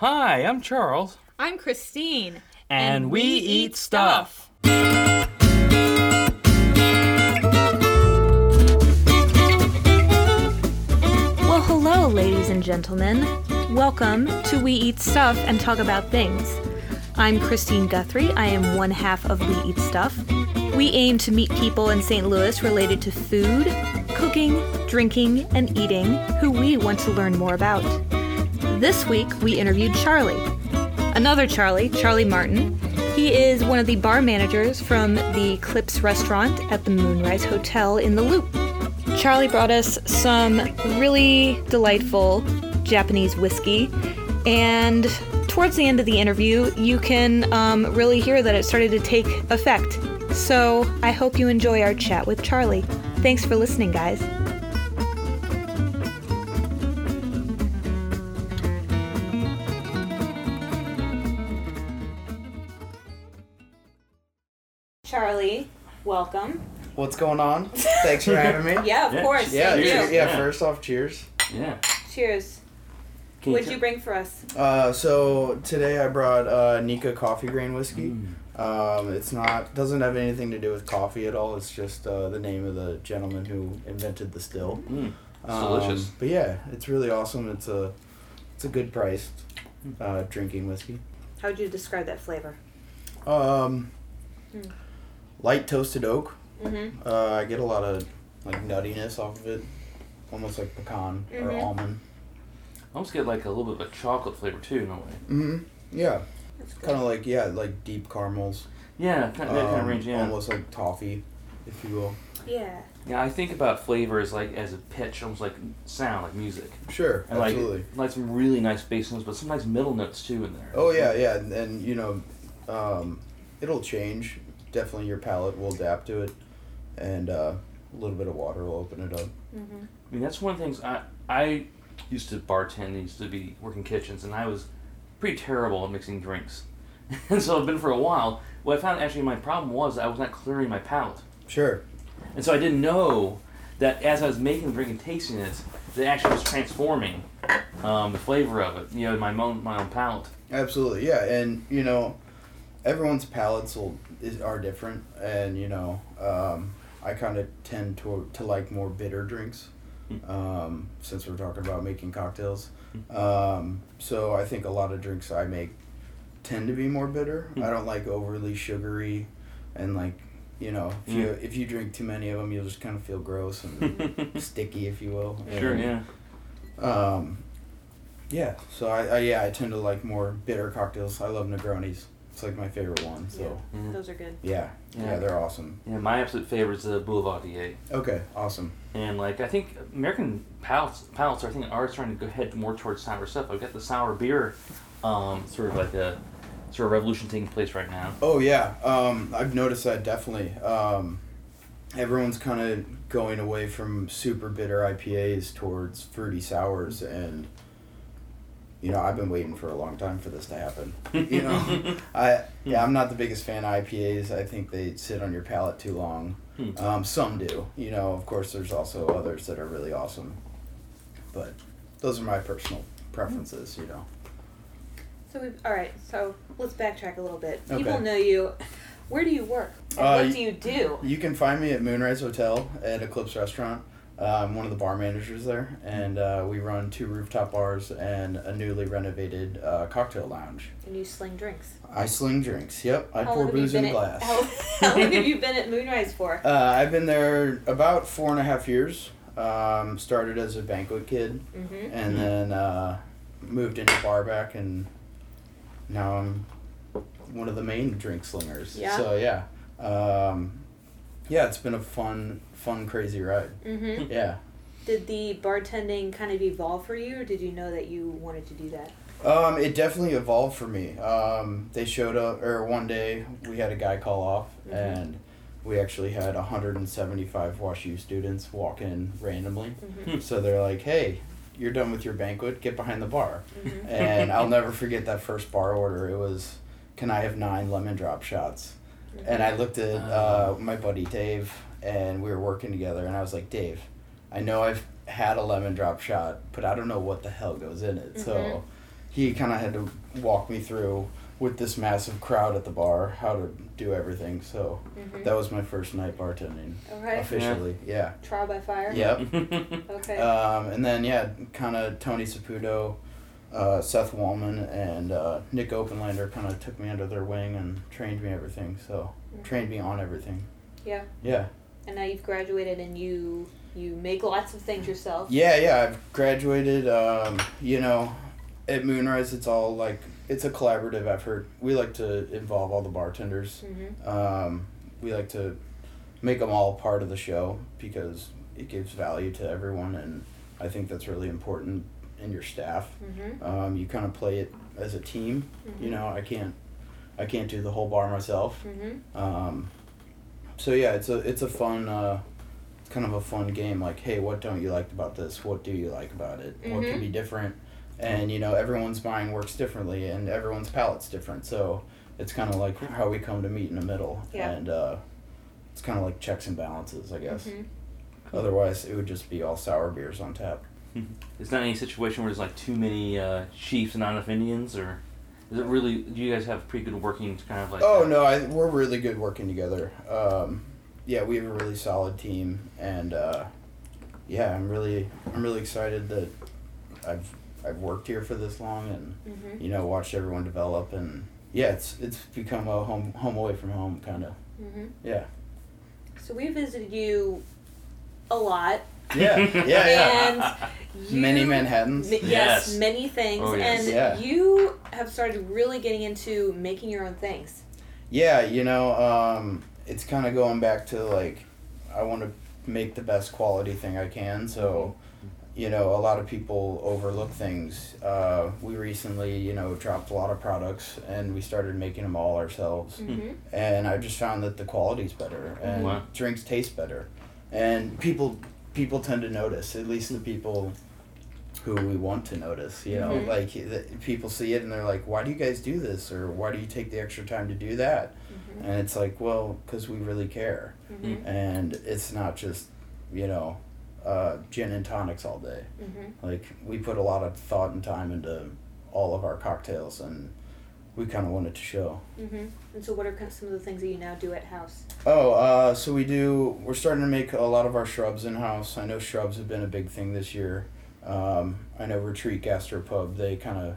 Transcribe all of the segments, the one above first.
Hi, I'm Charles. I'm Christine. And, we, eat stuff. Well, hello, ladies and gentlemen. Welcome to We Eat Stuff and Talk About Things. I'm Christine Guthrie. I am one half of We Eat Stuff. We aim to meet people in St. Louis related to food, cooking, drinking, and eating who we want to learn more about. This week, we interviewed Charlie. Another Charlie, Charlie Martin. He is one of the bar managers from the Eclipse restaurant at the Moonrise Hotel in the Loop. Charlie brought us some really delightful Japanese whiskey, and towards the end of the interview, you can um, really hear that it started to take effect. So I hope you enjoy our chat with Charlie. Thanks for listening, guys. Charlie, welcome. What's going on? Thanks for having me. Yeah, of Yeah, course. Yeah, thank cheer- yeah, Yeah. First off, cheers. Yeah. Cheers. Can What'd tell- you bring for us? Uh, so today I brought uh, Nikka Coffey grain whiskey. Mm. Um, it's not doesn't have anything to do with coffee at all. It's just uh, the name of the gentleman who invented the still. Mm. Um, delicious. But yeah, it's really awesome. It's a it's a good priced uh, drinking whiskey. How would you describe that flavor? Um, Mm. Light toasted oak. Mm-hmm. Uh, I get a lot of like nuttiness off of it, almost like pecan or Mhm. almond. I almost get like a little bit of a chocolate flavor too, in a way. Mm-hmm. Yeah, That's good. kind of like yeah, like deep caramels. Yeah, kind of, that kind of Um, range. Yeah. Almost like toffee, if you will. Yeah. Yeah, I think about flavor as like as a pitch, almost like sound, like music, Sure, and absolutely. like like some really nice bass notes, but some nice middle notes too in there. oh yeah, yeah, and, and you know, um, it'll change. Definitely, your palate will adapt to it, and uh, a little bit of water will open it up. Mm-hmm. I mean, that's one of the things I I used to bartend, used to be working kitchens, and I was pretty terrible at mixing drinks. and so I've been for a while. What I found actually my problem was I was not clearing my palate. Sure. And so I didn't know that as I was making the drink and tasting it, that it actually was transforming um, the flavor of it, you know, my own, my own palate. Absolutely, yeah, and you know, everyone's palates will is, are different, and you know, um, I kind of tend to to like more bitter drinks, Mm. um, since we're talking about making cocktails. Um, so I think a lot of drinks I make tend to be more bitter. Mm. I don't like overly sugary, and like, you know, if you if you drink too many of them, you'll just kind of feel gross and sticky, if you will. Sure, yeah. um, yeah, so I, I yeah I tend to like more bitter cocktails. I love Negronis. It's like my favorite one. So Mhm. Those are good. yeah, yeah, Yeah. they're awesome. Yeah, my absolute favorite is the Boulevardier. Okay, awesome. And like I think American palates, palates are I think are starting to go head more towards sour stuff. I've got the sour beer, um, sort of like a sort of revolution taking place right now. Oh yeah, um, I've noticed that definitely. Um, everyone's kind of going away from super bitter IPAs towards fruity sours, and you know I've been waiting for a long time for this to happen. You know, I yeah I'm not the biggest fan of IPAs. I think they sit on your palate too long. Hmm. Um, some do. You know, of course, there's also others that are really awesome, but those are my personal preferences. You know. So we all right. So let's backtrack a little bit. Okay. People know you. Where do you work? And Uh, what do you do? You can find me at Moonrise Hotel at Eclipse Restaurant. Uh, I'm one of the bar managers there, and uh, we run two rooftop bars and a newly renovated uh, cocktail lounge. And you sling drinks. I sling drinks. Yep, I How pour long have you booze in a glass. How, how long have you been at Moonrise for? Uh, I've been there about four and a half years. Um, started as a banquet kid, Mm-hmm. and then uh, moved into bar back, and now I'm one of the main drink slingers. Yeah. So yeah, um, yeah, it's been a fun, fun, crazy ride. Mm-hmm. Yeah. Did the bartending kind of evolve for you, or did you know that you wanted to do that? Um, it definitely evolved for me. Um, they showed up, or one day we had a guy call off, Mhm. and we actually had 175 Wash U students walk in randomly. Mm-hmm. So they're like, "Hey, you're done with your banquet. Get behind the bar." Mm-hmm. And I'll never forget that first bar order. It was, "Can I have nine lemon drop shots?" And I looked at uh, my buddy Dave, and we were working together, and I was like, "Dave, I know I've had a lemon drop shot, but I don't know what the hell goes in it. So, Mhm. he kind of had to walk me through with this massive crowd at the bar how to do everything. So Mhm. that was my first night bartending Okay. officially. Yeah. Trial by fire. Yep. Okay. Um, and then yeah, kind of Tony Saputo, uh, Seth Wallman, and uh, Nick Openlander kind of took me under their wing and trained me everything. So Mhm. trained me on everything. Yeah. Yeah. and now you've graduated and you you make lots of things yourself. Yeah, yeah. I've graduated. Um, you know, at Moonrise, it's all like it's a collaborative effort. We like to involve all the bartenders. Mhm. Um, we like to make them all part of the show because it gives value to everyone, and I think that's really important in your staff. Mhm. Um, you kind of play it as a team. You Mhm. know, I can't, I can't do the whole bar myself. Mhm. Um, so yeah, it's a it's a fun, uh, kind of a fun game. Like, hey, what don't you like about this? What do you like about it? What could be different? And you know, everyone's mind works differently, and everyone's palate's different. So it's kind of like how we come to meet in the middle. Yeah. And uh, it's kind of like checks and balances, I guess. Mhm. Otherwise, it would just be all sour beers on tap. Is not any situation where there's like too many uh, chiefs and not enough Indians, or is it really? Do you guys have pretty good working kind of like? Oh uh, no, I, we're really good working together. Um, yeah, we have a really solid team, and uh, yeah, I'm really I'm really excited that I've I've worked here for this long, and Mhm. you know watched everyone develop, and yeah, it's it's become a home home away from home kind of. Mhm. Yeah. So we visited you a lot. Yeah, yeah, yeah. And you, Many Manhattans. Ma- yes, Yes. many things. Oh, yes. And Yeah. you have started really getting into making your own things. Yeah, you know, um, it's kind of going back to like, I want to make the best quality thing I can. So, you know, a lot of people overlook things. Uh, we recently, you know, dropped a lot of products and we started making them all ourselves. Mm-hmm. And I just found that the quality's better and Wow. drinks taste better. And people people tend to notice, at least the people who we want to notice, you know, Mhm. like the, people see it and they're like, why do you guys do this? Or why do you take the extra time to do that? Mm-hmm. And it's like, well, because we really care. Mm-hmm. And it's not just, you know, uh, gin and tonics all day. Mm-hmm. Like, we put a lot of thought and time into all of our cocktails, and we kind of wanted to show. Mm-hmm. And so, what are some of the things that you now do at house? Oh, uh, so we do, we're starting to make a lot of our shrubs in house. I know shrubs have been a big thing this year. Um, I know Retreat Gastropub, they kind of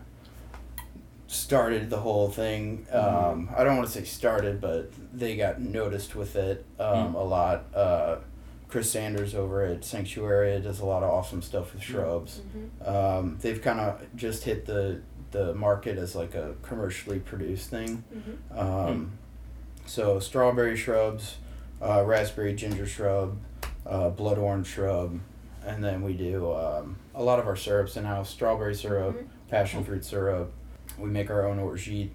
started the whole thing. Um, I don't want to say started, but they got noticed with it um, Mm. a lot. Uh, Chris Sanders over at Sanctuaria does a lot of awesome stuff with shrubs. Mm-hmm. Um, they've kind of just hit the the market as like a commercially produced thing. Mm-hmm. Um, So strawberry shrubs, uh, raspberry ginger shrub, uh, blood orange shrub, and then we do um, a lot of our syrups in house. Strawberry syrup, Mhm. passion fruit syrup. We make our own orgeat.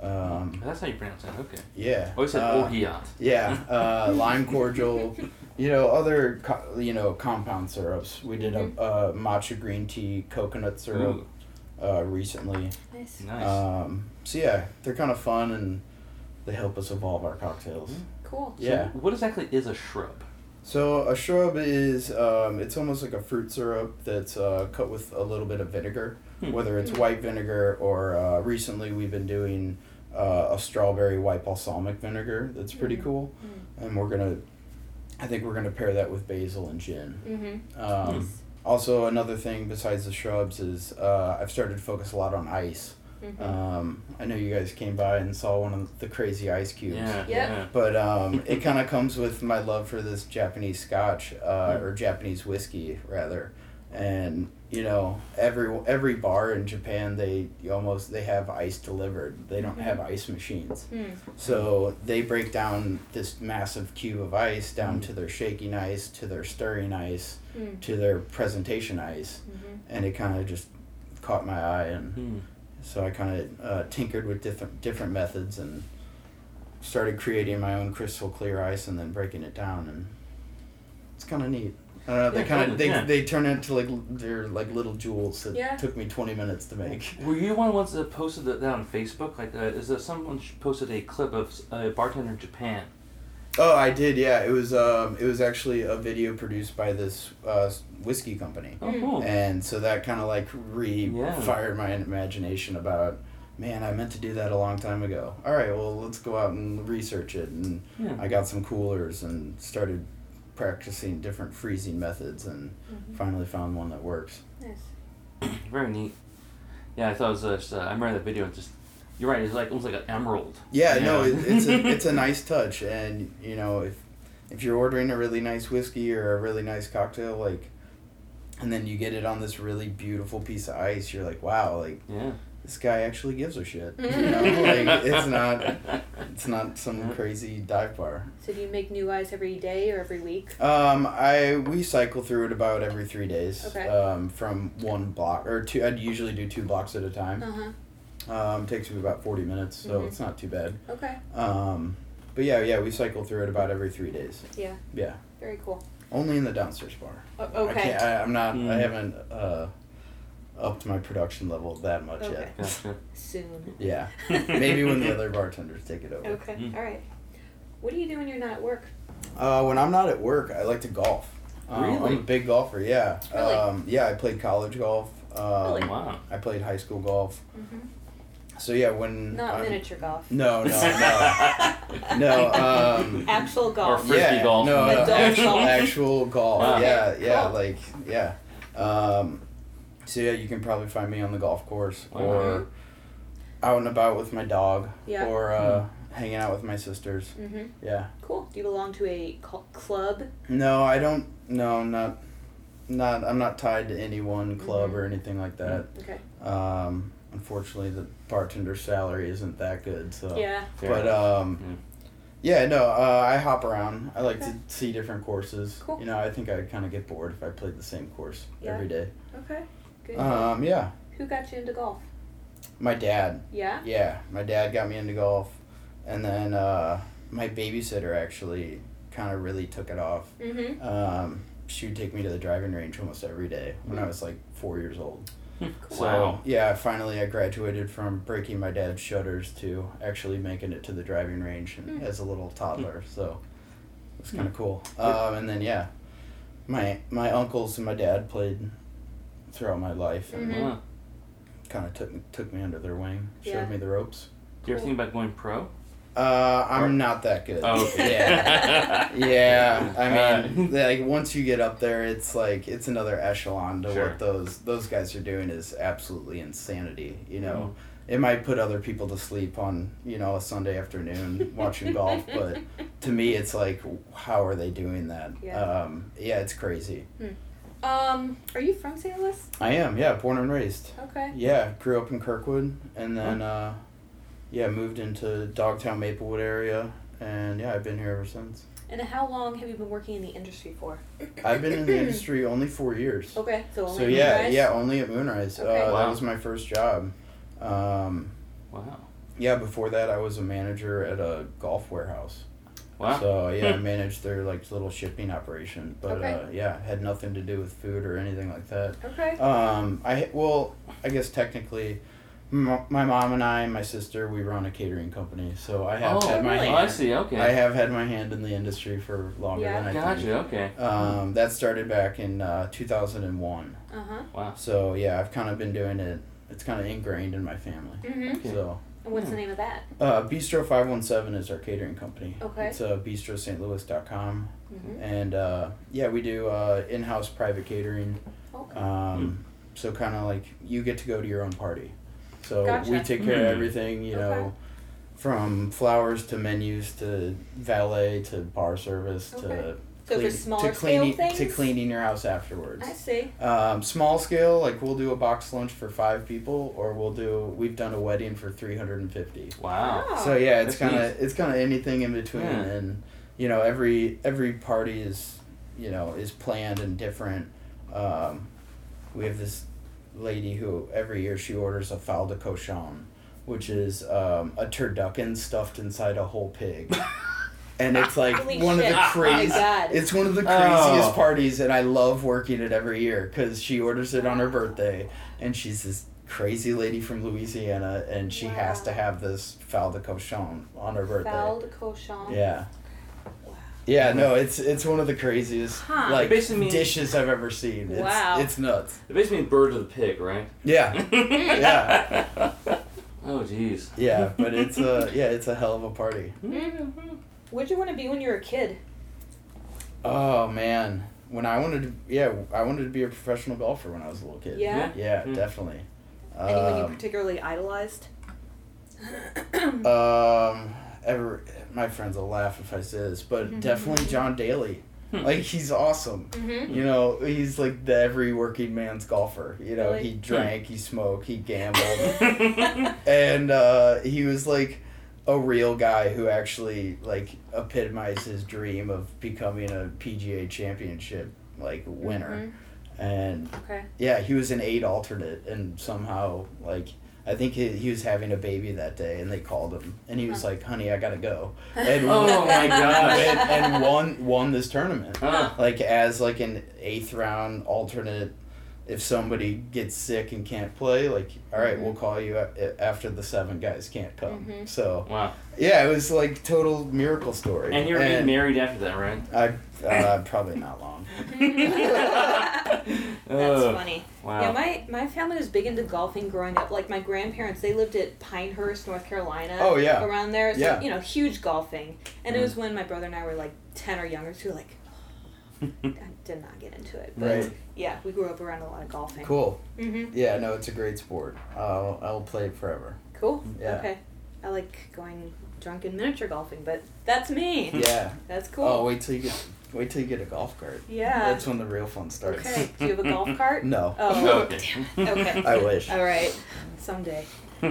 Um, That's how you pronounce it. Okay. yeah. I always said uh, orgeat. Yeah, uh, lime cordial. You know other co- you know compound syrups. We did Mhm. a, a matcha green tea coconut syrup Ooh, uh, recently. Nice. nice. Um, so yeah, they're kind of fun and they help us evolve our cocktails. Cool. So yeah. what exactly is a shrub? So a shrub is um, it's almost like a fruit syrup that's uh, cut with a little bit of vinegar, Hmm. whether it's Mhm. white vinegar or uh, recently we've been doing uh, a strawberry white balsamic vinegar. That's pretty Mhm. cool, and we're gonna. I think we're gonna pair that with basil and gin. Mm-hmm. Um, Nice. Also, another thing besides the shrubs is uh, I've started to focus a lot on ice. Mm-hmm. Um, I know you guys came by and saw one of the crazy ice cubes. Yeah. Yep. Yeah. But um, it kind of comes with my love for this Japanese scotch, uh, Hmm. or Japanese whiskey rather, and you know every every bar in Japan they you almost they have ice delivered. They don't have ice machines, Mm. so they break down this massive cube of ice down Hmm. to their shaking ice, to their stirring ice, Mm. to their presentation ice, Mm-hmm. and it kind of just caught my eye and Hmm. so I kind of uh, tinkered with different different methods and started creating my own crystal clear ice and then breaking it down and it's kind of neat. I don't know. They Yeah, kind of they, yeah. they turn into like l- they're like little jewels that Yeah. took me twenty minutes to make. Were you one of the ones that posted that, that on Facebook? Like, uh, is there someone posted a clip of a bartender in Japan, Oh, I did. Yeah, it was. Um, it was actually a video produced by this uh, whiskey company, Oh, cool. and so that kind of like re Yeah. fired my imagination about. Man, I meant to do that a long time ago. All right, well, let's go out and research it. And Yeah. I got some coolers and started practicing different freezing methods, and Mhm. finally found one that works. Nice. Very neat. Yeah, I thought it was uh, just, uh, I remember that video. It's just you're right. It's like almost like an emerald. Yeah, no, it, it's a it's a nice touch, and you know if if you're ordering a really nice whiskey or a really nice cocktail, like, and then you get it on this really beautiful piece of ice, you're like, wow, like Yeah. this guy actually gives a shit. You know, like it's not it's not some crazy dive bar. So do you make new ice every day or every week? Um, I we cycle through it about every three days. Okay. Um, from one block or two. I'd usually do two blocks at a time. Uh huh. Um, takes me about forty minutes, so Mhm. it's not too bad. Okay. Um, but yeah, yeah, we cycle through it about every three days. Yeah. Yeah, Very cool. only in the downstairs bar. O- I okay. can't, I, I'm not. I Mm. haven't uh, upped my production level that much Okay. yet. Gotcha. Soon. Yeah, maybe when the other bartenders take it over. Okay. Mm. All right. What do you do when you're not at work? Uh, when I'm not at work, I like to golf. Um, I'm Really? a big golfer. Yeah. Really? Um, yeah, I played college golf. Um, Really? Wow. I played high school golf. Mm-hmm. So yeah, when Not I'm- miniature golf. No, no, no, no. Um, Actual golf. Or Frisbee yeah, golf. No, no, Adult actual, golf. actual golf. Wow. Yeah, yeah, Cool. like yeah. Um, so yeah, you can probably find me on the golf course Wow. or out and about with my dog Yeah. or uh, hanging out with my sisters. Mm-hmm. Yeah. Cool. Do you belong to a cl- club? No, I don't. No, not. Not. I'm not tied to any one club Mhm. or anything like that. Okay. Um, unfortunately, the bartender's salary isn't that good. So. Yeah. Fair But enough. um, yeah, no, uh, I hop around. I like Okay. to see different courses. Cool. You know, I think I'd kind of get bored if I played the same course Yeah. every day. Okay. Good. Um, yeah, Who got you into golf? my dad. Yeah. Yeah, my dad got me into golf, and then uh, my babysitter actually kind of really took it off. Mm-hmm. Um, she would take me to the driving range almost every day when I was like four years old. So Wow. yeah, finally I graduated from breaking my dad's shutters to actually making it to the driving range and, Hmm. as a little toddler. So it was kind Hmm. of cool. Um, and then yeah, my my uncles and my dad played throughout my life and Mhm. Kind of took me took me under their wing, showed Yeah. me the ropes. Do you ever think about going pro? Uh, I'm Or- not that good. Oh, okay. yeah. Yeah, I Uh, mean, like once you get up there, it's like it's another echelon to Sure. what those those guys are doing is absolutely insanity. You know, Mm-hmm. it might put other people to sleep on you know a Sunday afternoon watching golf, but to me, it's like, how are they doing that? Yeah. Um, yeah, it's crazy. Um, are you from St. Louis? I am, yeah, born and raised. Okay. Yeah, grew up in Kirkwood, and then uh, yeah, moved into Dogtown Maplewood area, and yeah, I've been here ever since. And how long have you been working in the industry for? I've been in the industry only four years. Okay, so only So in yeah, Moonrise? yeah, only at Moonrise. Okay. Uh, Wow. That was my first job. Um, Wow. yeah, before that, I was a manager at a golf warehouse. Wow. So yeah, I managed their like little shipping operation, but Okay. uh, yeah, had nothing to do with food or anything like that. Okay. Um, I well, I guess technically, m- my mom and I and my sister we run a catering company, so I have oh, had my really? oh, I hand. see. Okay. I have had my hand in the industry for longer Yeah. than I Gotcha. think. Okay. Um, that started back in uh, 2001. Uh huh. Wow. So yeah, I've kind of been doing it. It's kind of ingrained in my family. Mm-hmm. Okay. So And what's Hmm. the name of that? uh, Bistro Five One Seven is our catering company. Okay. It's uh, bistrostlouis.com. Mm-hmm. and uh, yeah, we do uh, in-house private catering. Okay. Um, so kind of like you get to go to your own party. So Gotcha. we take care Hmm. of everything. You know. From flowers to menus to valet to bar service Okay. to So for clean- smaller to cleaning scale to cleaning your house afterwards. I see. Um, small scale, like we'll do a box lunch for five people, or we'll do. We've done a wedding for three hundred and fifty. Wow. Oh. So yeah, it's kind of it's kind of anything in between, Yeah. and you know every every party is you know is planned and different. Um, we have this lady who every year she orders a fowl de cochon, which is um, a turducken stuffed inside a whole pig. And it's like Holy one shit. of the Oh crazy. God. It's one of the craziest Oh. parties, and I love working it every year because she orders it on her birthday, and she's this crazy lady from Louisiana, and she has to have this fowl de cochon on her birthday. Fowl de cochon. Yeah, Yeah, no, it's it's one of the craziest Huh. like Basically means- dishes I've ever seen. It's, Wow. it's nuts. It basically means bird of the pig, right? Yeah, yeah, Oh, jeez. yeah. But it's a yeah, it's a hell of a party. What'd you want to be when you were a kid? Oh man, when I wanted to, yeah, I wanted to be a professional golfer when I was a little kid. Yeah. Yeah, Mm. definitely. Anyone you Um, particularly idolized? Um, ever my friends will laugh if I say this, but Mm-hmm. definitely John Daly. Hmm. Like he's awesome. Mm-hmm. You know, he's like the every working man's golfer. You know, Really? he drank, he smoked, he gambled, and uh, he was like a real guy who actually like epitomized his dream of becoming a PGA championship like winner. And Okay. yeah, he was an eight alternate, and somehow like I think he, he was having a baby that day, and they called him, and he was Huh. like, "Honey, I gotta go," and Oh my god! and, and won won this tournament Huh. like as like an eighth round alternate. If somebody gets sick and can't play, like, all right, we'll call you after the seven guys can't come. Mhm. So Wow. yeah, it was like total miracle story. And you're being married after that, right? I uh, probably not long. That's funny. Wow. Yeah, my, my family was big into golfing growing up. Like my grandparents, they lived at Pinehurst, North Carolina. Oh, yeah. Around there, so Yeah. you know, huge golfing. And it Mm. was when my brother and I were like ten or younger, so we were like, I did not get into it. But Right. yeah, we grew up around a lot of golfing. Cool. Mhm. Yeah, no, it's a great sport. I'll I'll play it forever. Cool. Yeah. Okay. I like going drunken miniature golfing, but that's me. Yeah. That's cool. Oh, wait till you get wait till you get a golf cart. Yeah. That's when the real fun starts. Okay. Do you have a golf cart? No. Oh. Okay. Okay. I wish. All right. Someday.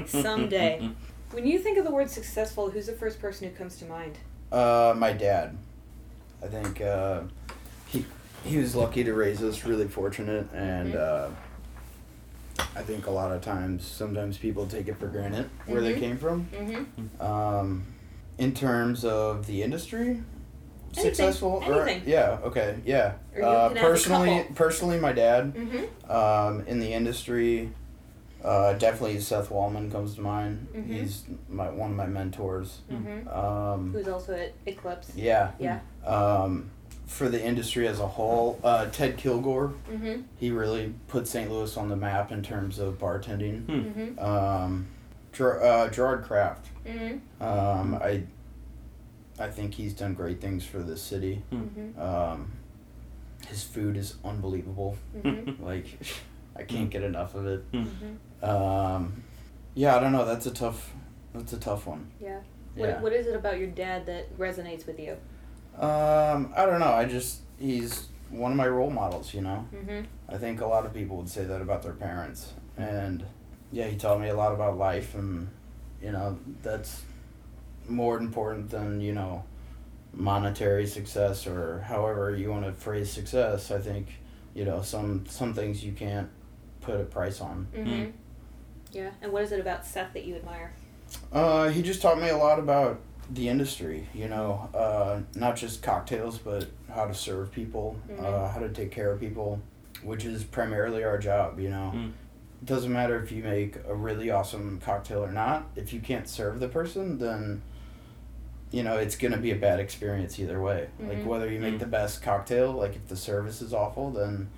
Someday. When you think of the word successful, who's the first person who comes to mind? Uh, my dad. I think uh, he he was lucky to raise us, really fortunate, and uh, I think a lot of times, sometimes people take it for granted where they Mhm. came from. Mm-hmm. Um, in terms of the industry, successful. or- anything. yeah. Okay. Yeah. Or you Uh, can have a personally, couple. personally, my dad. Mm-hmm. Um, in the industry, uh, definitely Seth Wallman comes to mind. Mhm. He's my one of my mentors. Mm-hmm. Um, Who's also at Eclipse. yeah. Yeah. Um, for the industry as a whole, uh, Ted Kilgore, Mm-hmm. he really put St. Louis on the map in terms of bartending. Mm-hmm. Um, Ger- uh, Gerard Craft, Mm-hmm. um, I, I think he's done great things for the city. Mm-hmm. Um, his food is unbelievable. Mm-hmm. Like, I can't get enough of it. mm-hmm. Um, yeah, I don't know. That's a tough. That's a tough one. Yeah. Yeah. What, what is it about your dad that resonates with you? Um, I don't know. I just he's one of my role models. You know. Mm-hmm. I think a lot of people would say that about their parents, and yeah, he taught me a lot about life, and you know that's more important than you know monetary success or however you want to phrase success. I think you know some some things you can't put a price on. Mm-hmm. Yeah. And what is it about Seth that you admire? Uh, he just taught me a lot about the industry, you know, uh, not just cocktails, but how to serve people, uh, Mhm. how to take care of people, which is primarily our job, you know. Mm. It doesn't matter if you make a really awesome cocktail or not. If you can't serve the person, then, you know, it's going to be a bad experience either way. Like, Mhm. whether you make Mm. the best cocktail, like, if the service is awful, then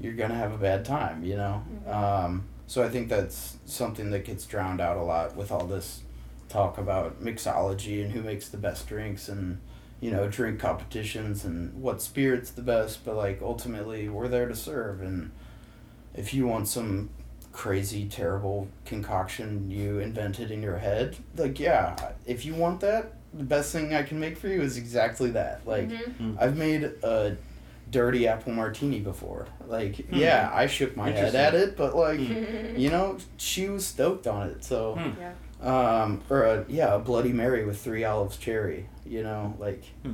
you're going to have a bad time, you know? Mhm. Um, so I think that's something that gets drowned out a lot with all this talk about mixology and who makes the best drinks and you know drink competitions and what spirits the best but like ultimately we're there to serve and if you want some crazy terrible concoction you invented in your head like yeah if you want that the best thing i can make for you is exactly that like mm-hmm. I've made a dirty apple martini before. Like, Hmm. yeah, I shook my head at it, but like, Mm-hmm. you know, she was stoked on it. So, Hmm. Yeah. Um, or a yeah, a Bloody Mary with three olives cherry. You know, like, Hmm.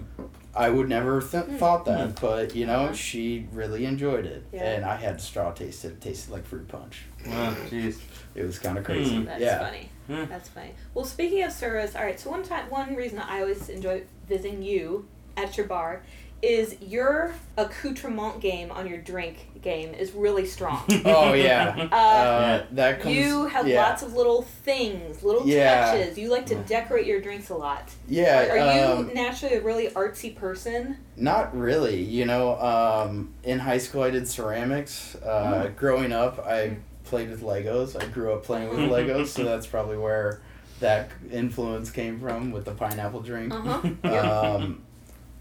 I would never th- Hmm. thought that, but you know, Uh-huh. she really enjoyed it, Yeah. and I had straw taste it. It tasted like fruit punch. Wow, jeez. It was kind of crazy. Hmm. That's yeah. funny. Hmm. That's funny. Well, speaking of service, all right. So one time, one reason I always enjoy visiting you at your bar is your accoutrement game on your drink game is really strong. Oh yeah. Uh, Uh, that comes. you have yeah. lots of little things, little Yeah. touches. You like to decorate your drinks a lot. Yeah. Are, are um, you naturally a really artsy person? Not really. You know, um, in high school I did ceramics. Uh, Growing up, I played with Legos. I grew up playing with Legos, so that's probably where that influence came from with the pineapple drink. Uh huh. Um,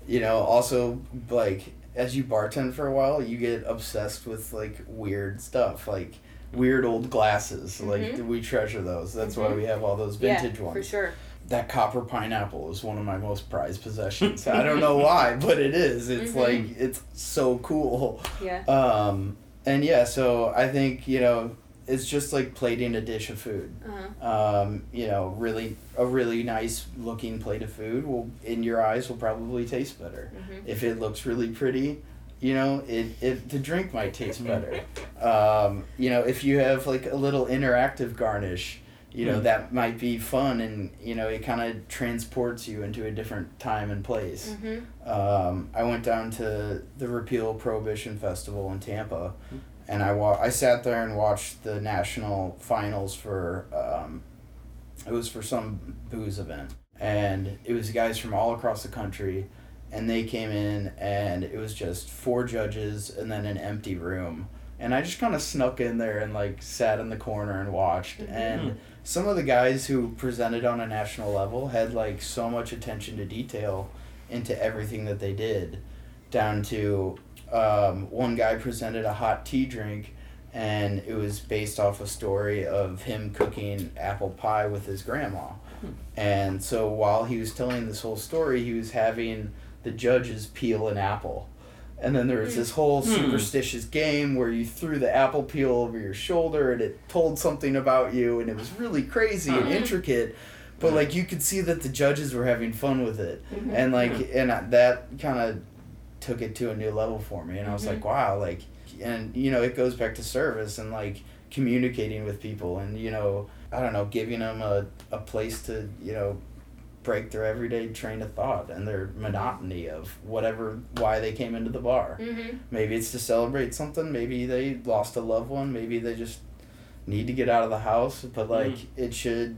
you know, also like as you bartend for a while, you get obsessed with like weird stuff, like weird old glasses. Like Mhm. we treasure those. That's why Mhm. we have all those yeah, vintage ones for sure. that copper pineapple is one of my most prized possessions. I don't know why, but it is. It's Mhm. like it's so cool. Yeah. Um, and yeah, so I think you know it's just like plating a dish of food. Uh-huh. Um, you know, really a really nice looking plate of food will in your eyes will probably taste better. Mhm. If it looks really pretty, you know, it, it the drink might taste better. um, you know, if you have like a little interactive garnish, you know, Mm. that might be fun and you know, it kind of transports you into a different time and place. Mhm. Um, I went down to the Repeal Prohibition Festival in Tampa, and I wa- I sat there and watched the national finals for um, it was for some booze event, and it was guys from all across the country, and they came in, and it was just four judges and then an empty room, and I just kind of snuck in there and like sat in the corner and watched, Mhm. and some of the guys who presented on a national level had like so much attention to detail into everything that they did down to um, one guy presented a hot tea drink and it was based off a story of him cooking apple pie with his grandma and so while he was telling this whole story he was having the judges peel an apple and then there was this whole Hmm. superstitious game where you threw the apple peel over your shoulder and it told something about you and it was really crazy and Huh. intricate but like you could see that the judges were having fun with it Mhm. and like and that kind of took it to a new level for me and i was Mhm. like wow like and you know it goes back to service and like communicating with people and you know i don't know giving them a, a place to you know break their everyday train of thought and their monotony of whatever why they came into the bar Mhm. maybe it's to celebrate something maybe they lost a loved one maybe they just need to get out of the house but like Mhm. it should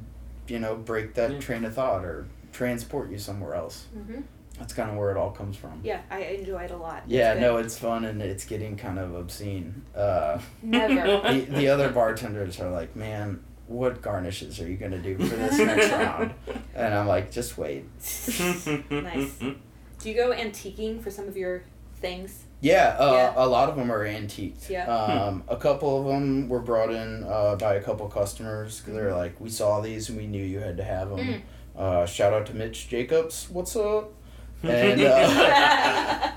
you know break that Yeah. train of thought or transport you somewhere else Mhm. That's kind of where it all comes from Yeah, I enjoy it a lot. Yeah good. no it's fun and it's getting kind of obscene uh, Never. the, the other bartenders are like man what garnishes are you going to do for this next round and i'm like just wait nice. Do you go antiquing for some of your things? Yeah, uh, Yeah. a lot of them are antiqued. Yeah. Um, a couple of them were brought in uh, by a couple customers. they they're like, we saw these and we knew you had to have them. Mm. Uh, shout out to Mitch Jacobs. What's up? And uh,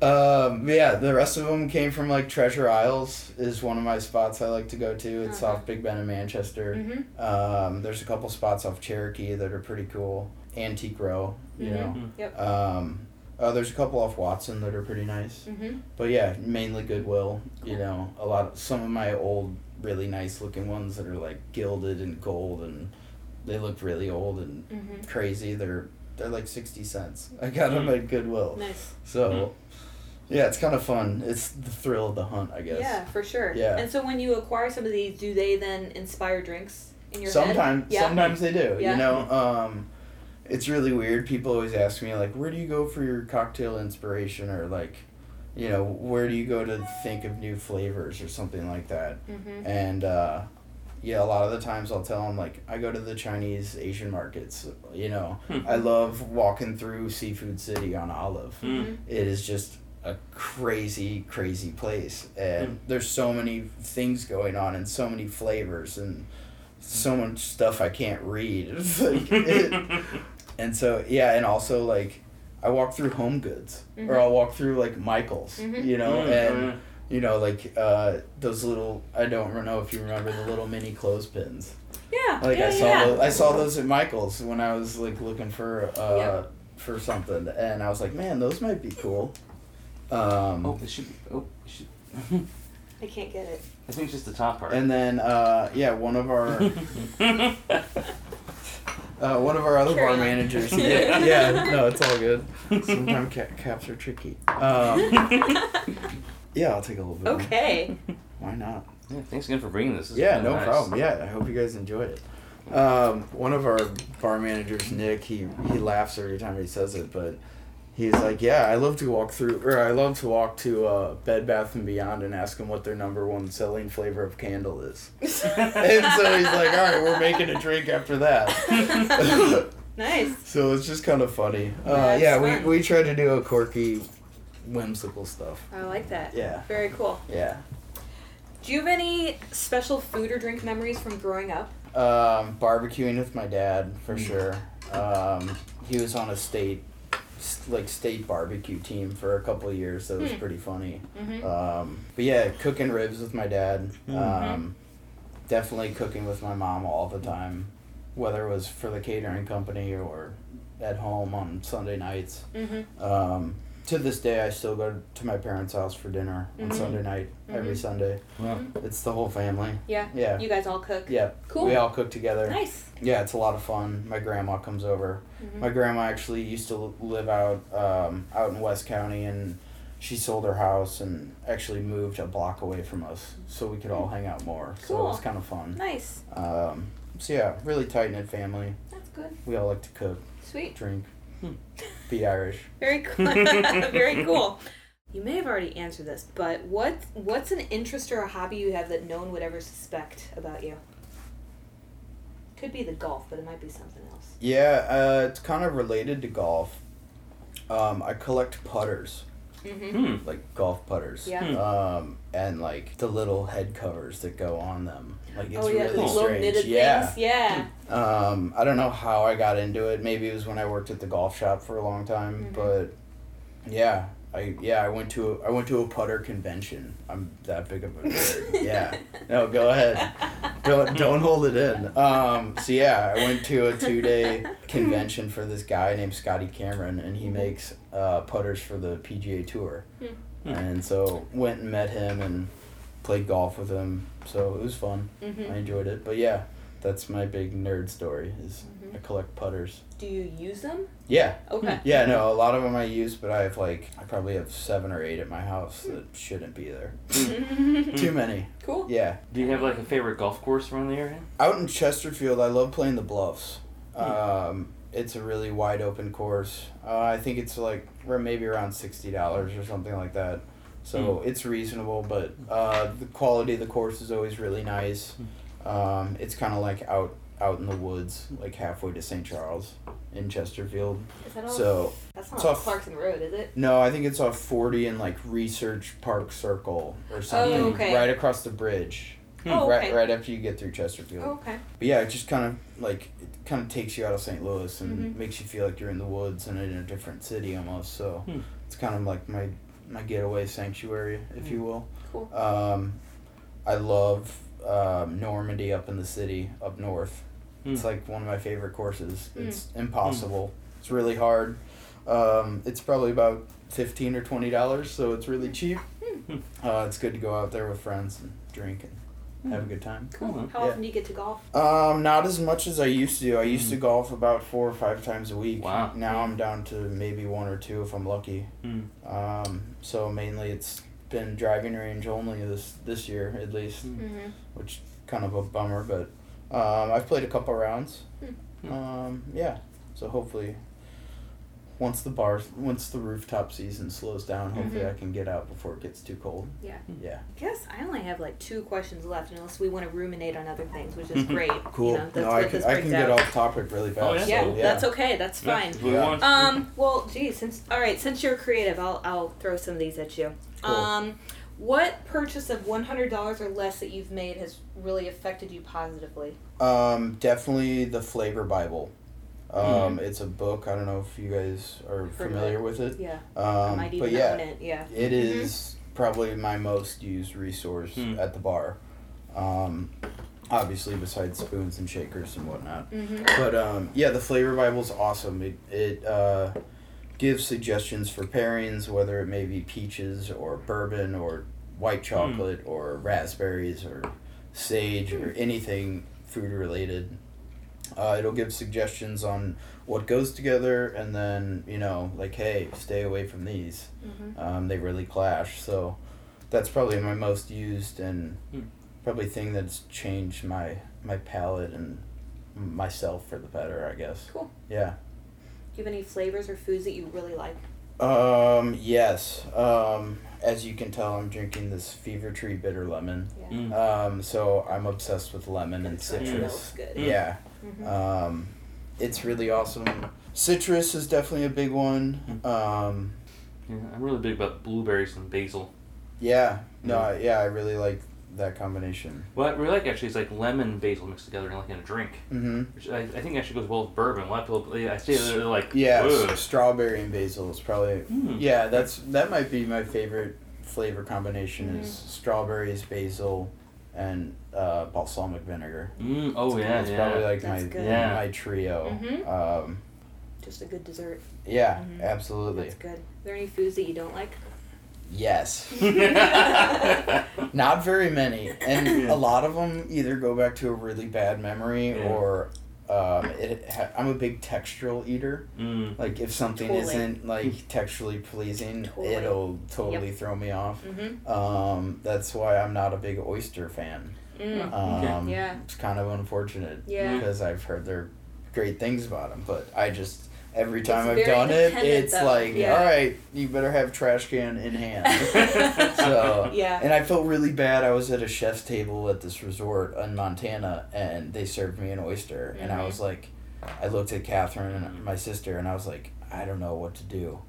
um, yeah, the rest of them came from like Treasure Isles is one of my spots I like to go to. It's Uh-huh. off Big Bend in Manchester. Mhm. Um, there's a couple spots off Cherokee that are pretty cool. Antique Row, you Mhm. know. Yep. Um, uh, there's a couple off Watson that are pretty nice. Mhm. But yeah, mainly Goodwill. You know, a lot of some of my old, really nice looking ones that are like gilded and gold, and they look really old and Mhm. crazy. They're they're like sixty cents. I got them at Goodwill. Nice. So, yeah, it's kind of fun. It's the thrill of the hunt, I guess. Yeah, for sure. Yeah. And so when you acquire some of these, do they then inspire drinks in your head? Sometimes, Yeah. sometimes they do. Yeah. You know, um, it's really weird. People always ask me like, "Where do you go for your cocktail inspiration?" Or like, you know, where do you go to think of new flavors or something like that? Mhm. And uh, yeah, a lot of the times I'll tell them like, I go to the Chinese Asian markets. You know, Hmm. I love walking through Seafood City on Olive. Mm. It is just a crazy, crazy place, and Mm. there's so many things going on and so many flavors and so much stuff I can't read. It's like it- and so yeah, and also like I walk through Home Goods Mhm. or I'll walk through like Michaels, Mhm. you know, Mm, and mm. You know like uh, those little I don't know if you remember the little mini clothespins. Yeah. Like yeah, I saw yeah. those, I saw those at Michaels when I was like looking for uh Yeah. for something, and I was like, man, those might be cool. Um, Oh, it should be. Oh, it should. I can't get it. I think it's just the top part. and then uh, yeah, one of our Uh, one of our other Carry bar managers. Yeah, yeah, no, it's all good. Sometimes ca- caps are tricky. Um, yeah, I'll take a little bit. more. Okay. Why not? Yeah, thanks again for bringing this. This Yeah, no nice. problem. Yeah, I hope you guys enjoy it. Um, one of our bar managers, Nick, he he laughs every time he says it, but he's like, "Yeah, I love to walk through, or I love to walk to uh, Bed Bath and Beyond and ask them what their number one selling flavor of candle is." and so he's like, "All right, we're making a drink after that." nice. so it's just kind of funny. Uh, That's yeah, fun. we we try to do a quirky, whimsical stuff. I like that. Yeah, Very cool. yeah. Do you have any special food or drink memories from growing up? Um, barbecuing with my dad for Mm. sure. Um, he was on a state, like state barbecue team for a couple of years. That was Hmm. pretty funny. Mm-hmm. Um, but yeah, cooking ribs with my dad. Mhm. Um, definitely cooking with my mom all the time, whether it was for the catering company or at home on Sunday nights. Mm-hmm. To this day, I still go to my parents' house for dinner on Mhm. Sunday night every Mhm. Sunday. Wow. It's the whole family. Yeah. Yeah. You guys all cook. Yeah. Cool. We all cook together. Nice. Yeah, it's a lot of fun. My grandma comes over. Mhm. My grandma actually used to live out um, out in West County, and she sold her house and actually moved a block away from us, so we could all hang out more. Cool. So it was kind of fun. Nice. Um, so yeah, really tight knit family. That's good. We all like to cook, Sweet. drink, Hmm. be Irish. Very cool. Very cool. You may have already answered this, but what what's an interest or a hobby you have that no one would ever suspect about you? Could be the golf, but it might be something else. Yeah, uh, it's kind of related to golf. Um, I collect putters, Mm-hmm. Hmm. like golf putters. Yeah. Hmm. Um, and like the little head covers that go on them. Like it's oh yeah, really those little strange. knitted yeah. things. Yeah. Um, I don't know how I got into it. Maybe it was when I worked at the golf shop for a long time, Mhm. but yeah, I yeah I went to a, I went to a putter convention. I'm that big of a nerd. yeah. No, go ahead. Don't don't hold it in. Um, so yeah, I went to a two day convention for this guy named Scotty Cameron, and he makes uh, putters for the PGA Tour. Hmm. And so went and met him and played golf with him. So it was fun. hmm I enjoyed it. But yeah, that's my big nerd story. Is Mhm. I collect putters. Do you use them? Yeah, Okay. yeah. No, a lot of them I use, but I have like I probably have seven or eight at my house that shouldn't be there. Too many. cool. Yeah. Do you have like a favorite golf course around the area? Out in Chesterfield, I love playing the bluffs. Um, it's a really wide open course. Uh, I think it's like we're maybe around sixty dollars or something like that. So it's reasonable, but uh, the quality of the course is always really nice. Um, it's kind of like out out in the woods, like halfway to St. Charles in Chesterfield. Is that all? So that's not it's off off- Clarkson Road, is it? no, I think it's off forty and like Research Park Circle or something, okay. right across the bridge. Oh, Right, okay. right right after you get through Chesterfield. Oh, okay. But yeah, it just kind of like it kind of takes you out of St. Louis and Mhm. makes you feel like you're in the woods and in a different city almost. So Hmm. it's kind of like my my getaway sanctuary, if you will. Cool. Um, I love um, Normandy up in the city up north. It's Hmm. like one of my favorite courses. Hmm. It's impossible. It's really hard. Um, it's probably about fifteen or twenty dollars, so it's really cheap. Hmm. Uh, it's good to go out there with friends and drink and have a good time. Cool. How Yeah. often do you get to golf? Um, not as much as I used to. I used Mm. to golf about four or five times a week. Wow. Now I'm down to maybe one or two if I'm lucky. Hmm. Um, so mainly it's been driving range only this this year at least, Hmm. Mm-hmm. which kind of a bummer. But um, I've played a couple rounds. Hmm. Um, yeah. So hopefully, once the bar, once the rooftop season slows down, hopefully Mhm. I can get out before it gets too cold. Yeah. Yeah. I guess I only have like two questions left, unless we want to ruminate on other things, which is great. Cool. You know, that's no, I can I brings can get off topic really fast. Oh, yeah. Yeah, so, yeah. that's okay. That's fine. if Yeah. Um. Well, geez. Since all right, since you're creative, I'll I'll throw some of these at you. Cool. Um, what purchase of one hundred dollars or less that you've made has really affected you positively? Um, definitely the Flavor Bible. Um, Mm. It's a book. I don't know if you guys are of familiar with it. Yeah. I Um, might but even yeah, own it. Yeah. it is probably my most used resource Mm. at the bar. Um, obviously, besides spoons and shakers and whatnot. Mm-hmm. But um, yeah, the Flavor Bible is awesome. It it uh, gives suggestions for pairings, whether it may be peaches or bourbon or white chocolate or raspberries or sage or anything food related. Uh, it'll give suggestions on what goes together, and then you know, like, hey, stay away from these. Mm-hmm. Um, they really clash. So that's probably my most used and Hmm. probably thing that's changed my my palate and myself for the better. I guess. Cool. Yeah. Do you have any flavors or foods that you really like? Um. Yes. Um. As you can tell, I'm drinking this Fever Tree Bitter Lemon. Yeah. Mm. Um. So I'm obsessed with lemon and citrus. smells good. Mm. Yeah. Mhm. Um, it's really awesome. Citrus is definitely a big one. Um, Yeah, I'm really big about blueberries and basil. yeah, no, yeah, I really like that combination. What I really like actually is like lemon and basil mixed together in like in a drink, Mm-hmm. which I, I think actually goes well with bourbon. A lot of people, I see they're like, Yeah, "Ugh." strawberry and basil is probably. Hmm. Yeah, that's that might be my favorite flavor combination is Mhm. strawberries, basil, and uh, balsamic vinegar. Mm, oh yeah, That's yeah. probably like That's my good. Yeah. my trio. Mhm. Um, Just a good dessert. yeah, Mhm. absolutely. That's good. Are there any foods that you don't like? Yes. Not very many, and Yeah. a lot of them either go back to a really bad memory Yeah. or um, it. Ha- I'm a big textural eater. mm. Like if something Totally. isn't like texturally pleasing, Totally. it'll totally throw me off. Mm-hmm. Um, that's why I'm not a big oyster fan. Mm. Okay. Um, Yeah. It's kind of unfortunate. Yeah. Because I've heard they're great things about them, but I just every time It's I've done it, it's though. like, Yeah. all right, you better have trash can in hand. so Yeah. and I felt really bad. I was at a chef's table at this resort in Montana, and they served me an oyster, and I Mhm. was like, I looked at Catherine and my sister, and I was like, I don't know what to do.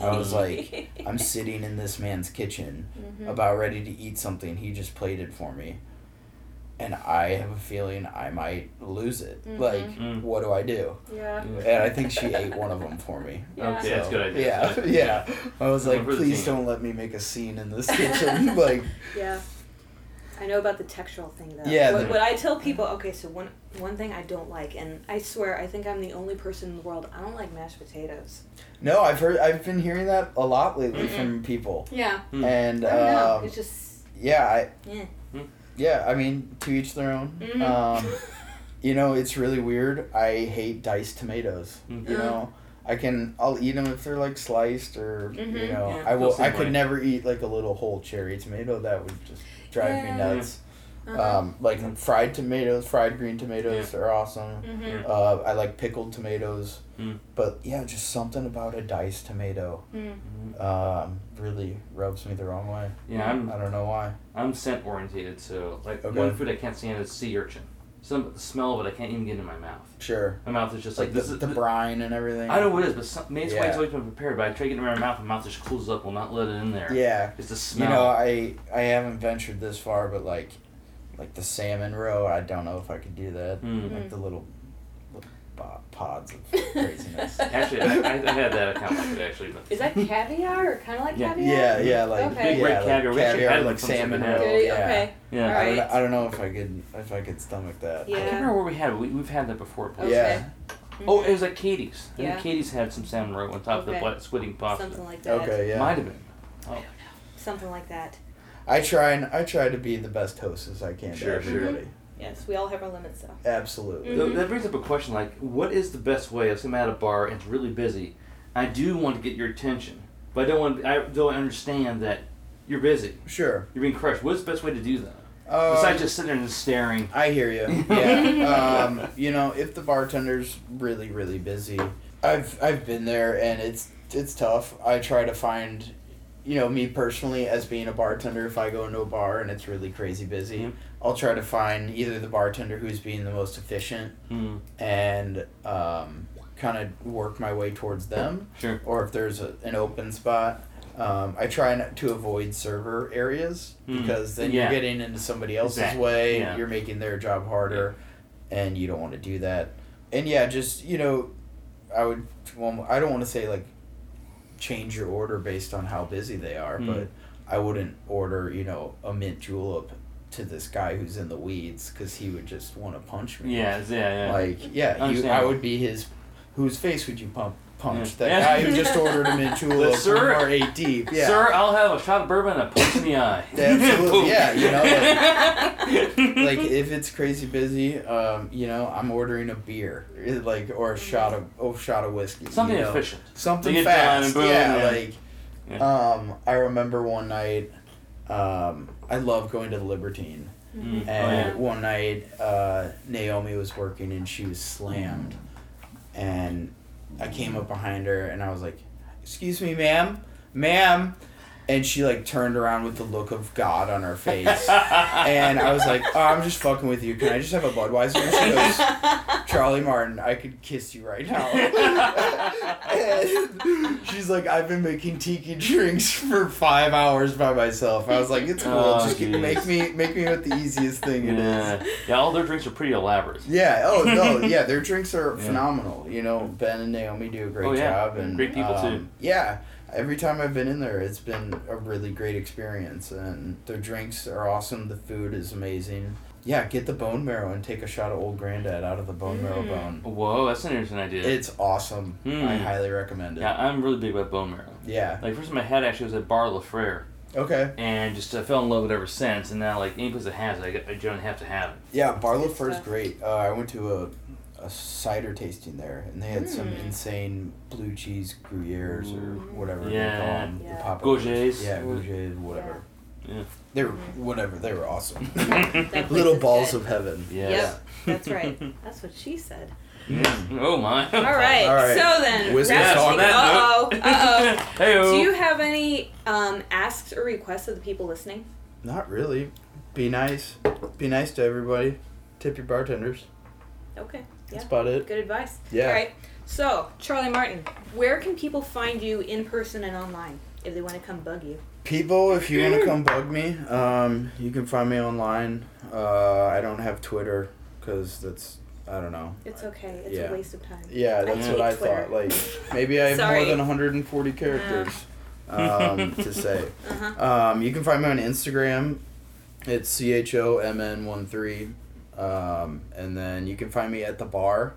I was like, I'm sitting in this man's kitchen, Mhm. about ready to eat something. He just plated for me, and I have a feeling I might lose it. Mhm. Like, Mm. what do I do? Yeah. And I think she ate one of them for me. Yeah. Okay, that's a good idea. Yeah, That's good. yeah. I was like, please don't let me make a scene in this kitchen. like, Yeah. I know about the textural thing though. Yeah, What, what I tell people, okay, so one one thing I don't like, and I swear I think I'm the only person in the world I don't like mashed potatoes. no, I've heard, I've been hearing that a lot lately from people, Yeah. Mm. and I don't know. um, It's just yeah, I, yeah. Yeah, I mean, to each their own. Mhm. Um, you know, it's really weird. I hate diced tomatoes. Mhm. You know, I can, I'll eat them if they're like sliced or you Mhm, know, yeah. I will. I same could way. never eat like a little whole cherry tomato. That would just drive Yeah. me nuts. Uh-huh. Um, like fried tomatoes, fried green tomatoes are awesome. Mhm. Uh, I like pickled tomatoes, Mm. but yeah, just something about a diced tomato Mm. Um, really rubs me the wrong way. Yeah, I'm I don't know why. I'm scent orientated, so like Okay. one food I can't stand is sea urchin. Some the smell of it I can't even get in my mouth. Sure, My mouth is just like, like, the, this is the brine and everything. I don't know what it is, but some, maybe it's why it's always been prepared. But I try to get it in my mouth, my mouth just closes up, will not let it in there. Yeah, it's the smell. you know, I I haven't ventured this far, but like, like the salmon roe, I don't know if I could do that. Mm. Like the little, little bo- pods of craziness. Actually, I, I, I had that account like it actually, but Is that caviar or kind of like Yeah. caviar? Yeah, yeah, like Okay. Big red yeah, like caviar. We actually had like salmon roe. Okay. Yeah. okay. yeah. All I don't. I don't know if I could if I could stomach that. Yeah. I can't remember where we had it. We, we've had that before. but- Okay. Yeah. Oh, it was at Katie's. I Yeah. think Katie's had some salmon roe on top of the black squid ink pasta. Something like that. Okay, yeah. Might have been. Oh. Something like that. I try and I try to be the best host as I can Sure, to sure. Yes, we all have our limits though. Absolutely. Mhm. That brings up a question like, what is the best way? If I'm at a bar and it's really busy, I do want to get your attention, but I don't want. I don't understand that you're busy. Sure. You're being crushed. What's the best way to do that? Um, Besides just sitting there and staring. I hear you. Yeah. um, you know, if the bartender's really really busy, I've I've been there and it's it's tough. I try to find, you know, me personally as being a bartender. If I go into a bar and it's really crazy busy, Mhm. I'll try to find either the bartender who's being the most efficient Mm, and um, kind of work my way towards them. sure. or if there's a, an open spot. Um, I try not to avoid server areas Mm. because then Yeah. you're getting into somebody else's Exactly. way. Yeah. You're making their job harder, and you don't want to do that. And yeah, just you know, I would. Well, I don't want to say like change your order based on how busy they are, Mm. but I wouldn't order you know a mint julep to this guy who's in the weeds because he would just want to punch me. Yeah, yeah, yeah. Like yeah, you, I would be his. Whose face would you pump punch. That guy who just ordered him in Chula Sir- from our eight deep. Yeah. Sir, I'll have a shot of bourbon and a punch in the eye. Absolutely, yeah. You know, like, like if it's crazy busy, um, you know, I'm ordering a beer, eh, like or a shot of oh shot of whiskey. Something you know? efficient. Something fast. boom, yeah, yeah. like Yeah. um, I remember one night. Um, I love going to the Libertine. Mm. Oh, And yeah. one night, uh, Naomi was working and she was slammed. And I came up behind her and I was like, Excuse me, ma'am? Ma'am? And she like turned around with the look of God on her face. and I was like, Oh, I'm just fucking with you. Can I just have a Budweiser? And she goes, Charlie Martin, I could kiss you right now. and she's like, I've been making tiki drinks for five hours by myself. I was like, It's cool. Oh, just make me make me what the easiest thing it is. yeah. yeah, all their drinks are pretty elaborate. Yeah. Oh no. Yeah, their drinks are Yeah. phenomenal. You know, Ben and Naomi do a great Oh, yeah. job, and Great people, too. um, Yeah. Every time I've been in there, it's been a really great experience, and their drinks are awesome. The food is amazing. Yeah, get the bone marrow and take a shot of Old Granddad out of the bone marrow Mm. bone. Whoa, that's an interesting idea. It's awesome. Hmm. I highly recommend it. yeah, I'm really big about bone marrow. Yeah. Like first time I had actually was at Bar Les Frères, Okay. and just I fell in love with it ever since. And now like any place that has it, I, get- I generally have to have it. Yeah, Bar Good Fur's stuff. great. Uh, I went to a, a cider tasting there, and they had some Mm. insane blue cheese Gruyères or Ooh. whatever they call them. Yeah. The pop Gougères. Yeah, Gougères, whatever. Yeah. They were whatever. They were awesome. Little balls good. of heaven. Yes. Yep, that's right. That's what she said. Mm. Oh my. All right. All right. So then, Whiskey Yeah, talk. on that Uh oh. note. Uh hey oh. Do you have any um, asks or requests of the people listening? Not really. Be nice. Be nice to everybody. Tip your bartenders. Okay. That's Yeah. about it. Good advice. Yeah. All right. So, Charlie Martin, where can people find you in person and online if they want to come bug you? People, if you want to come bug me, um, you can find me online. Uh, I don't have Twitter because that's I don't know. It's okay. It's Yeah. a waste of time. Yeah, that's hate what I Twitter. thought. Like maybe I have more than 140 characters um, to say. Uh huh. Um, you can find me on Instagram. It's C H O M N one three, um, and then you can find me at the bar.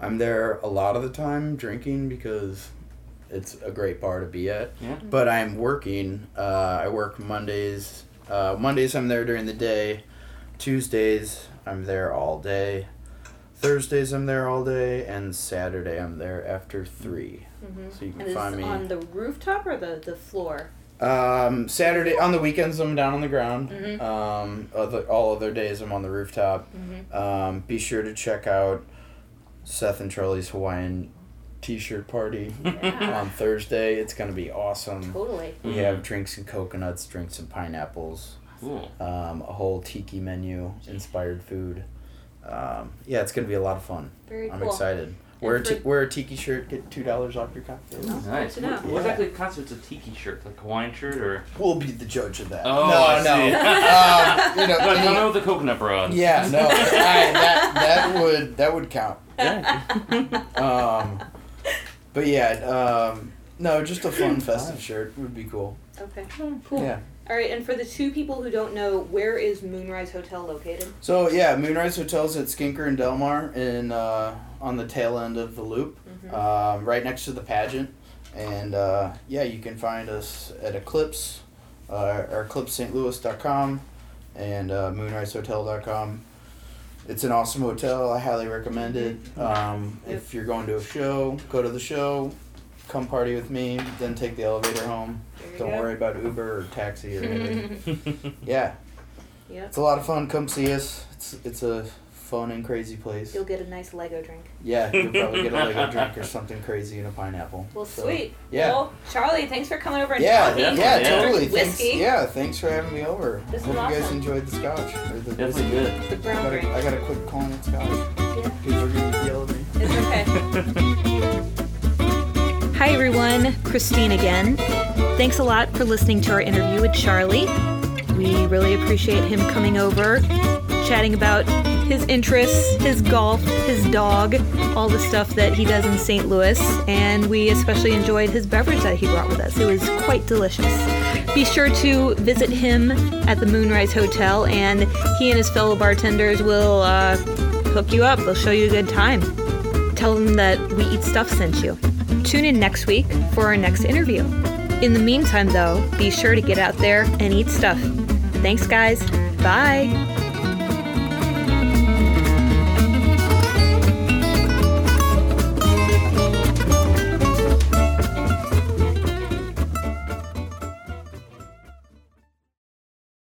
I'm there a lot of the time drinking because it's a great bar to be at. Yeah. But I'm working. Uh, I work Mondays. Uh, Mondays I'm there during the day. Tuesdays I'm there all day. Thursdays I'm there all day, and Saturday I'm there after three. Mm-hmm. So you can And find me. on the rooftop or the, the floor? Um, Saturday on the weekends I'm down on the ground. Mhm. Um, other all other days I'm on the rooftop. Mm-hmm. Um, be sure to check out Seth and Charlie's Hawaiian T-shirt party Yeah. on Thursday. It's gonna be awesome. Totally. We Mhm. have drinks and coconuts, drinks and pineapples, Cool. um, a whole tiki menu, inspired food. Um, yeah, it's gonna be a lot of fun. Very I'm cool. excited. Wear a, t- wear a tiki shirt, get two dollars off your cocktail. Oh. Nice. good to know. What, what Yeah. exactly constitutes a tiki shirt? Like a Hawaiian shirt or? We'll be the judge of that. Oh, no, I no. see. um, you know, No, any- no, no, with the coconut bras. Yeah, no, I, that that would that would count. Yeah. Um, but yeah, um, no, just a fun festive shirt would be cool. Okay. Cool. Yeah. All right. And for the two people who don't know, where is Moonrise Hotel located? So yeah, Moonrise Hotel's at Skinker and Delmar in uh, on the tail end of the loop, Mhm. um, right next to the pageant, and uh, yeah, you can find us at Eclipse, uh, or eclipsestlouis.com, and uh, moonrisehotel.com. It's an awesome hotel. I highly recommend it. Um, If you're going to a show, go to the show, come party with me, then take the elevator home. Don't go. worry about Uber or taxi or anything. yeah, Yep. it's a lot of fun. Come see us. It's it's a fun and crazy place. You'll get a nice Lego drink. Yeah, you'll probably get a Lego drink or something crazy and a pineapple. Well, So, sweet. Yeah. Well, Charlie, thanks for coming over and Yeah, talking. yeah, Yeah, yeah. totally. Whiskey. Thanks. Yeah, thanks for having me over. This Hope was you guys enjoyed the scotch or the Definitely whiskey. good. The I gotta, drink. I gotta quit calling it scotch. Yeah. People are gonna yell at me. It's okay. Hi, everyone. Christine again. Thanks a lot for listening to our interview with Charlie. We really appreciate him coming over, chatting about his interests, his golf, his dog, all the stuff that he does in St. Louis, and we especially enjoyed his beverage that he brought with us. It was quite delicious. Be sure to visit him at the Moonrise Hotel, and he and his fellow bartenders will uh, hook you up. They'll show you a good time. Tell them that We Eat Stuff sent you. Tune in next week for our next interview. In the meantime, though, be sure to get out there and eat stuff. Thanks, guys. Bye.